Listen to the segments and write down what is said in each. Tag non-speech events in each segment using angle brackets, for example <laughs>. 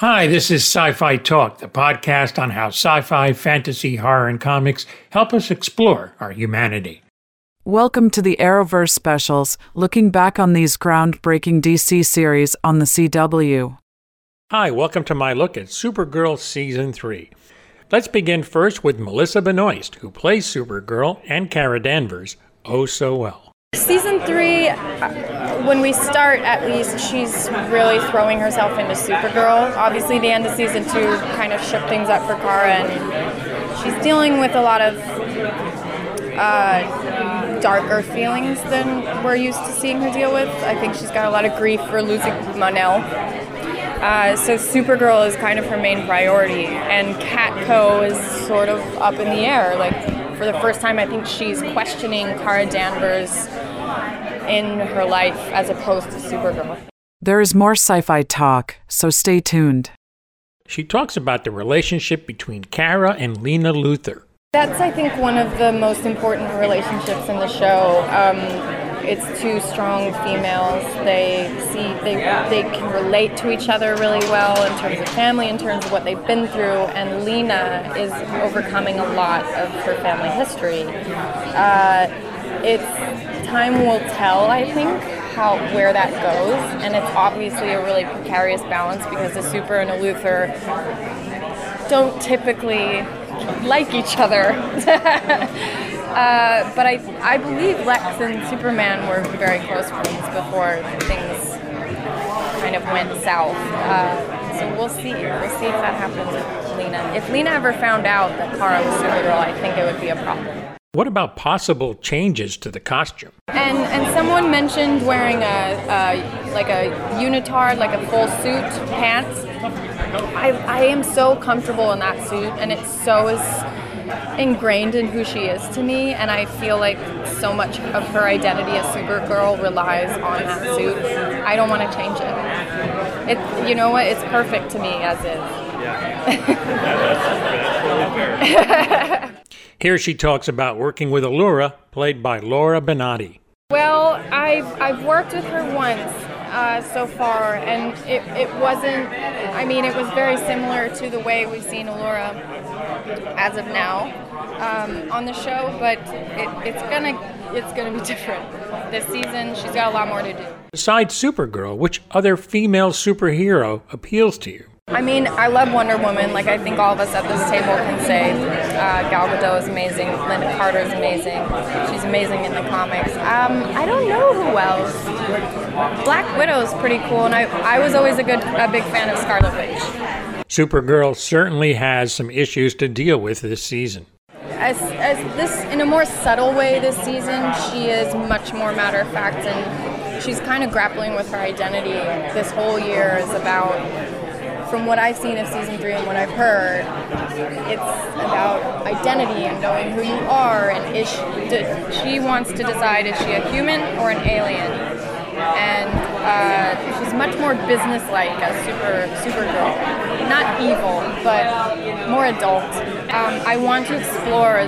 Hi, this is Sci Fi Talk, the podcast on how sci fi, fantasy, horror, and comics help us explore our humanity. Welcome to the Arrowverse specials, looking back on these groundbreaking DC series on the CW. Hi, welcome to my look at Supergirl Season 3. Let's begin first with Melissa Benoist, who plays Supergirl and Kara Danvers oh so well. Season three, uh, when we start, at least, she's really throwing herself into Supergirl. Obviously, the end of season two kind of shook things up for Kara, and she's dealing with a lot of uh, darker feelings than we're used to seeing her deal with. I think she's got a lot of grief for losing Mon-El. Uh, so Supergirl is kind of her main priority, and Catco is sort of up in the air. Like for the first time, I think she's questioning Kara Danvers in her life as opposed to Supergirl. There is more sci fi talk, so stay tuned. She talks about the relationship between Kara and Lena Luthor. That's, I think, one of the most important relationships in the show. Um, it's two strong females. They see they they can relate to each other really well in terms of family, in terms of what they've been through. And Lena is overcoming a lot of her family history. Uh, it's time will tell, I think, how where that goes, and it's obviously a really precarious balance because a super and a Luthor don't typically like each other. <laughs> uh, but I, I believe Lex and Superman were very close friends before things kind of went south. Uh, so we'll see. We'll see if that happens with Lena. If Lena ever found out that Kara was Supergirl, I think it would be a problem. What about possible changes to the costume? And and someone mentioned wearing a, a like a unitard, like a full suit pants. I, I am so comfortable in that suit, and it's so is ingrained in who she is to me. And I feel like so much of her identity as Supergirl relies on that suit. I don't want to change it. It, you know what? It's perfect to me as is. Yeah. <laughs> <laughs> Here she talks about working with Alura, played by Laura Benanti. Well, I've, I've worked with her once uh, so far, and it, it wasn't, I mean, it was very similar to the way we've seen Alura as of now um, on the show, but it, it's gonna it's gonna be <laughs> different this season. She's got a lot more to do. Besides Supergirl, which other female superhero appeals to you? I mean, I love Wonder Woman. Like I think all of us at this table can say, uh, Gal Gadot is amazing. Lynda Carter is amazing. She's amazing in the comics. Um, I don't know who else. Black Widow is pretty cool, and I, I was always a good a big fan of Scarlet Witch. Supergirl certainly has some issues to deal with this season. As, as this in a more subtle way this season, she is much more matter of fact, and she's kind of grappling with her identity. This whole year is about from what I've seen of season three and what I've heard, it's about identity and knowing who you are. And is she, she wants to decide is she a human or an alien? And uh, she's much more businesslike as Super Supergirl, not evil, but more adult. Um, I want to explore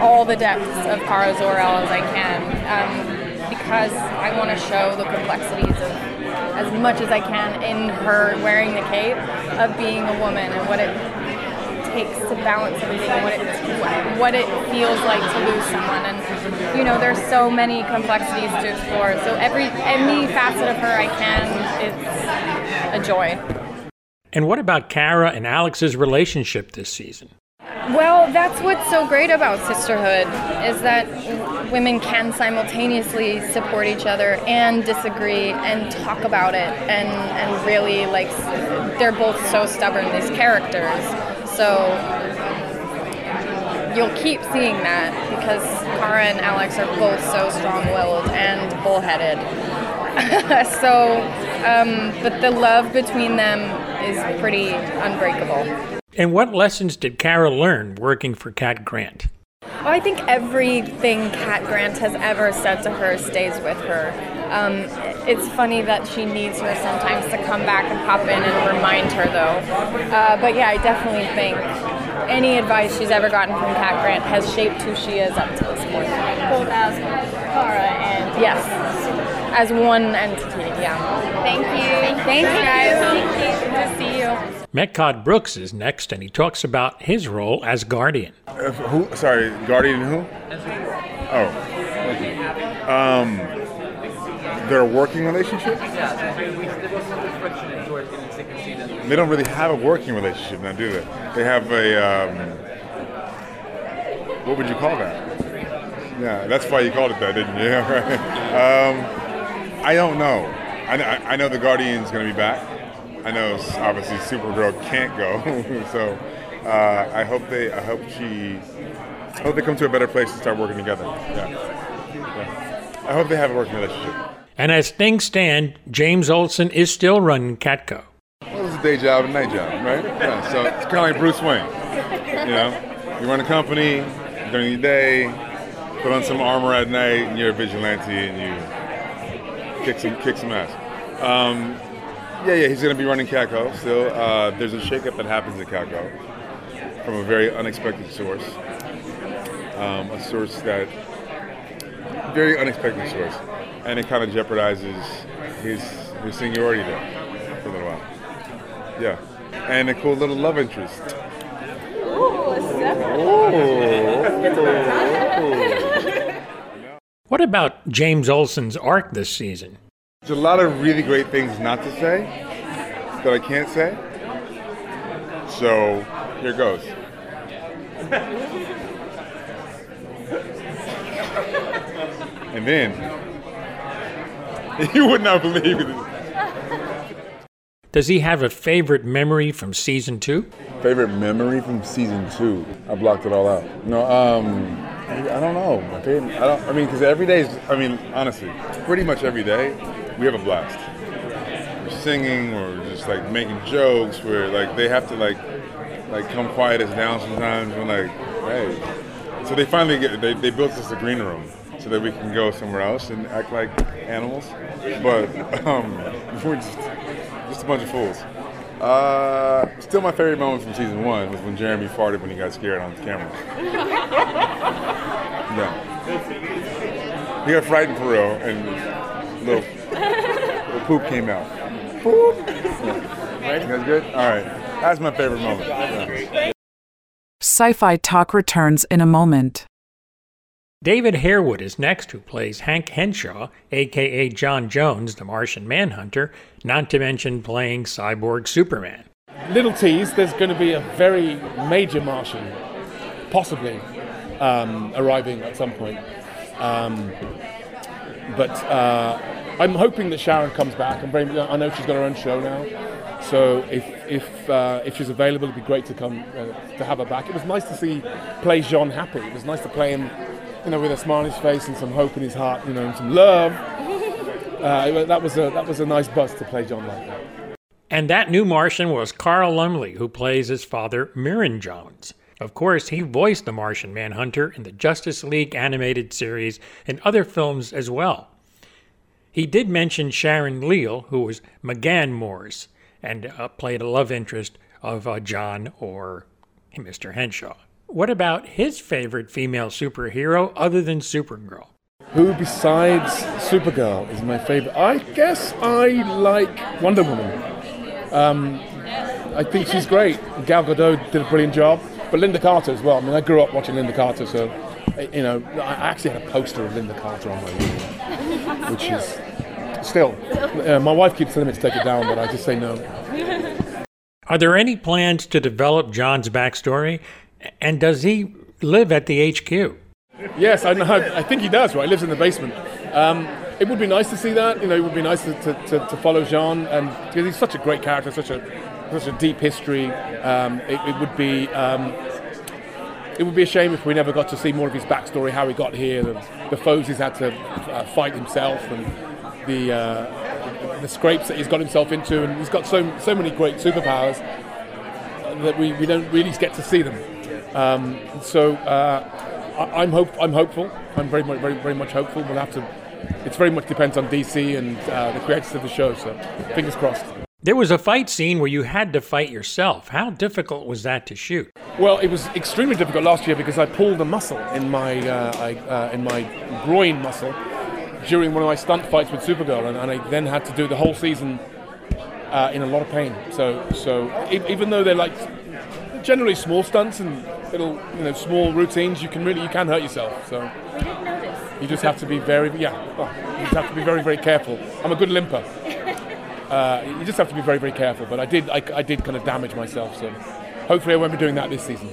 all the depths of Kara Zor-El as I can um, because I want to show the complexities of as much as I can in her wearing the cape of being a woman and what it takes to balance everything and what it what it feels like to lose someone and you know there's so many complexities to explore so every any facet of her I can is a joy. And what about Kara and Alex's relationship this season? Well, that's what's so great about sisterhood is that women can simultaneously support each other and disagree and talk about it and and really like they're both so stubborn these characters. So you'll keep seeing that because Kara and Alex are both so strong-willed and bullheaded. <laughs> so, um, but the love between them is pretty unbreakable. And what lessons did Kara learn working for Cat Grant? Well, I think everything Cat Grant has ever said to her stays with her. Um, it's funny that she needs her sometimes to come back and pop in and remind her, though. Uh, but yeah, I definitely think any advice she's ever gotten from Cat Grant has shaped who she is up to this point. Both as Kara and yes. as one entity. Yeah. Thank you. Thanks, guys. Thank you. Good to see you. Mehcad Brooks is next, and he talks about his role as Guardian. Uh, who? Sorry, Guardian who? Oh, um, their working relationship. They don't really have a working relationship now, do they? They have a. Um, what would you call that? Yeah, that's why you called it that, didn't you? <laughs> Yeah, right. Um, I don't know. I, know- I know the Guardian's going to be back. I know obviously Supergirl can't go, <laughs> so uh, I hope they. I hope she. I hope they come to a better place to start working together. Yeah. yeah. I hope they have a working relationship. And as things stand, James Olsen is still running Catco. Well, it's a day job and night job, right? Yeah. So it's kind of like Bruce Wayne. You know, you run a company during the day, put on some armor at night, and you're a vigilante and you kick some kick some ass. Um, yeah, yeah, he's going to be running Catco still. Uh, there's a shakeup that happens at Catco from a very unexpected source, um, a source that very unexpected source, and it kind of jeopardizes his his seniority there for a little while. Yeah, and a cool little love interest. <laughs> What about James Olsen's arc this season? There's a lot of really great things not to say that I can't say. So here goes. and then <laughs> you would not believe it. Does he have a favorite memory from season two? Favorite memory from season two? I blocked it all out. No, um, I don't know. I don't. I mean, because every day is. I mean, honestly, pretty much every day, we have a blast. We're singing, or just like making jokes. Where like they have to like, like come quiet us down sometimes. We're like, hey. So they finally get. They, they built us a green room so that we can go somewhere else and act like animals. But <laughs> um, <laughs> we're just just a bunch of fools. Uh, still, my favorite moment from season one was when Jeremy farted when he got scared on camera. <laughs> yeah, he got frightened for real, and little poop came out. Poop. Yeah. That's good. All right, that's my favorite moment. Yeah. Sci fi talk returns in a moment. David Harewood is next, who plays Hank Henshaw, aka J'onn J'onzz, the Martian Manhunter, not to mention playing Cyborg Superman. little tease, there's going to be a very major Martian, possibly um, arriving at some point. Um, but uh, I'm hoping that Sharon comes back. I'm very, I know she's got her own show now, so if if uh, if she's available, it'd be great to come uh, to have her back. It was nice to see play J'onn happy. It was nice to play him, you know, with a smile on his face and some hope in his heart, you know, and some love. <laughs> Uh, that was a that was a nice buzz to play John like that. And that new Martian was Carl Lumbly, who plays his father, M'yrnn J'onzz. Of course, he voiced the Martian Manhunter in the Justice League animated series and other films as well. He did mention Sharon Leal, who was M'gann M'orzz, and uh, played a love interest of uh, John or Mr. Henshaw. What about his favorite female superhero other than Supergirl? Who besides Supergirl is my favorite? I guess I like Wonder Woman. Um, I think she's great. Gal Gadot did a brilliant job, but Lynda Carter as well. I mean, I grew up watching Lynda Carter, so you know, I actually had a poster of Lynda Carter on my wall, <laughs> which is still. Uh, my wife keeps telling me to take it down, but I just say no. Are there any plans to develop John's backstory? And does he live at the HQ? Yes, I know. I think he does. Right, he lives in the basement. Um, it would be nice to see that. You know, it would be nice to, to, to, to follow J'onn, and because he's such a great character, such a such a deep history. Um, it, it would be um, it would be a shame if we never got to see more of his backstory, how he got here, the, foes he's had to uh, fight himself, and the uh, the scrapes that he's got himself into, and he's got so so many great superpowers that we, we don't really get to see them. Um, so uh, I, I'm hope I'm hopeful. I'm very much very very much hopeful. We'll have to. It's very much depends on DC and uh, the creators of the show. So fingers crossed. There was a fight scene where you had to fight yourself. How difficult was that to shoot? Well, it was extremely difficult last year because I pulled a muscle in my uh, I, uh, in my groin muscle, during one of my stunt fights with Supergirl, and, and I then had to do the whole season uh, in a lot of pain. So, so e- even though they're like generally small stunts and little, you know, small routines, you can really you can hurt yourself. So We didn't notice. you just have to be very, yeah, well, you just have to be very, very careful. I'm a good limper. Uh, you just have to be very, very careful. But I did, I, I did kind of damage myself. So hopefully I won't be doing that this season.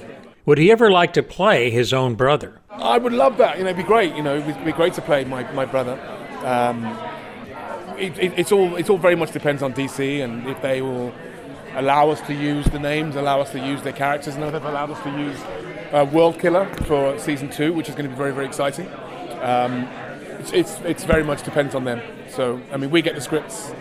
Would he ever like to play his own brother? I would love that. You know, it'd be great. You know, it'd be great to play my, my brother. Um, it, it, it's all it's all very much depends on DC and if they will allow us to use the names, allow us to use their characters. And they've allowed us to use uh, World Killer for season two, which is going to be very very exciting. Um, it's, it's it's very much depends on them. So I mean, we get the scripts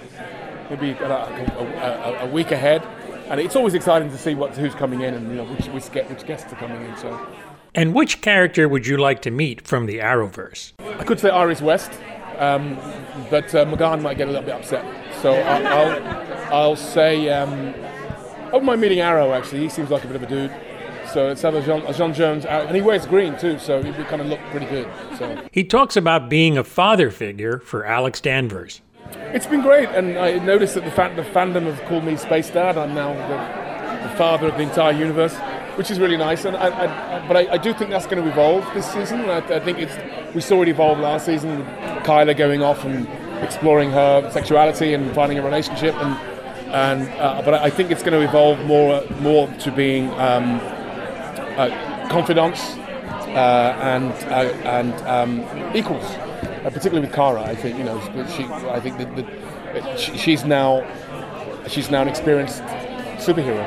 maybe a, a, a, a week ahead. And it's always exciting to see what, who's coming in and you know, which, which, which guests are coming in. So And which character would you like to meet from the Arrowverse? I could say Iris West, um, but uh, M'gann might get a little bit upset. So I'll, I'll, I'll say, um, I wouldn't mind meeting Arrow actually. He seems like a bit of a dude. So a John, a J'onn J'onzz, and he wears green too, so he would kind of look pretty good. So He talks about being a father figure for Alex Danvers. It's been great, and I noticed that the, fan, the fandom have called me Space Dad. I'm now the, the father of the entire universe, which is really nice. And I, I, but I, I do think that's going to evolve this season. I, think it's we saw it evolve last season with Kyla going off and exploring her sexuality and finding a relationship, and and uh, but I think it's going to evolve more more to being um, uh, confidants uh, and uh, and um, equals, uh, particularly with Kara. I think you know she. I think that, that she, she's now she's now an experienced superhero.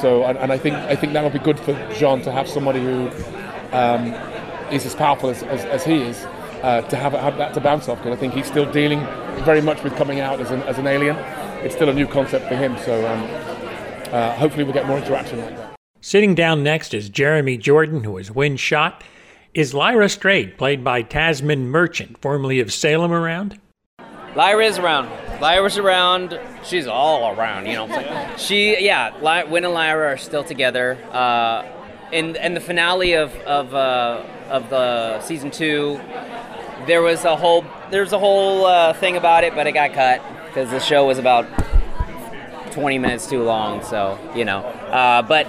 So and, and I think I think that'll be good for John to have somebody who um, is as powerful as, as, as he is. Uh, to have, have that to bounce off because I think he's still dealing very much with coming out as an, as an alien. It's still a new concept for him, so um, uh, hopefully we'll get more interaction like that. Sitting down next is Jeremy Jordan, who is Winn Schott. Is Lyra Strayd, played by Tamzin Merchant, formerly of Salem, around? Lyra's around. Lyra's around. She's all around, you know. What <laughs> She, yeah. Ly- Winn and Lyra are still together. Uh, in in the finale of of uh, of the season two, there was a whole there's a whole uh, thing about it, but it got cut because the show was about 20 minutes too long. So you know, uh, but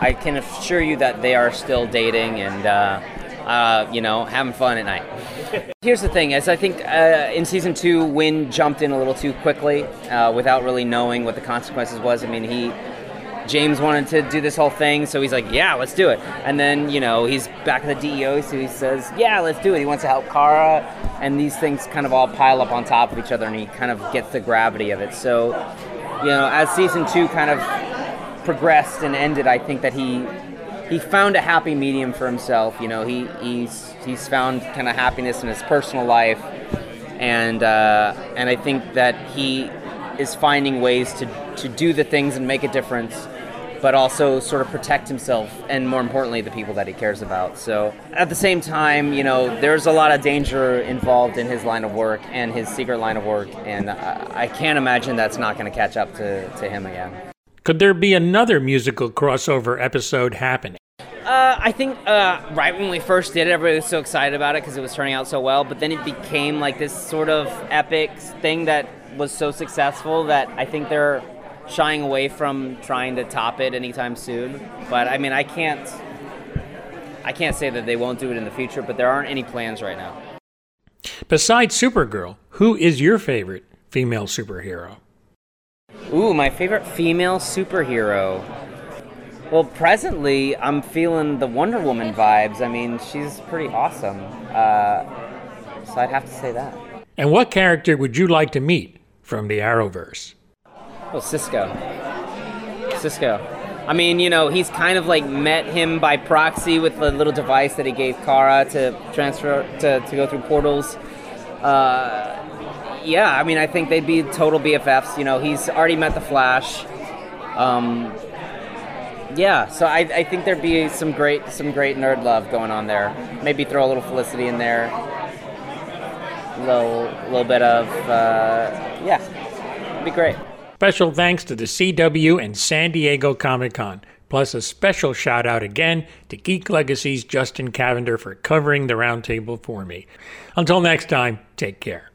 I can assure you that they are still dating and. Uh, uh, you know, having fun at night. Here's the thing: is I think uh, in season two, Winn jumped in a little too quickly uh, without really knowing what the consequences was. I mean, he James wanted to do this whole thing, so he's like, "Yeah, let's do it." And then you know he's back at the DEO, so he says, "Yeah, let's do it." He wants to help Kara, and these things kind of all pile up on top of each other, and he kind of gets the gravity of it. So, you know, as season two kind of progressed and ended, I think that he he found a happy medium for himself. You know, he he's he's found kind of happiness in his personal life, and uh, and I think that he is finding ways to to do the things and make a difference, but also sort of protect himself and more importantly the people that he cares about. So at the same time, you know, there's a lot of danger involved in his line of work and his secret line of work, and I, I can't imagine that's not going to catch up to, to him again. Could there be another musical crossover episode happening? Uh, I think uh, right when we first did it, everybody was so excited about it because it was turning out so well. But then it became like this sort of epic thing that was so successful that I think they're shying away from trying to top it anytime soon. But I mean, I can't, I can't say that they won't do it in the future. But there aren't any plans right now. Besides Supergirl, who is your favorite female superhero? Ooh, my favorite female superhero. Well, presently, I'm feeling the Wonder Woman vibes. I mean, she's pretty awesome. Uh, so I'd have to say that. And what character would you like to meet from the Arrowverse? Oh, Cisco. Cisco. I mean, you know, he's kind of like met him by proxy with the little device that he gave Kara to transfer to, to go through portals. Uh, yeah, I mean, I think they'd be total BFFs. You know, he's already met the Flash. Um, yeah, so I, I think there'd be some great some great nerd love going on there. Maybe throw a little Felicity in there. A little little bit of uh, yeah, it'd be great. Special thanks to the CW and San Diego Comic Con. Plus, a special shout out again to Geek Legacy's Justin Cavender for covering the roundtable for me. Until next time, take care.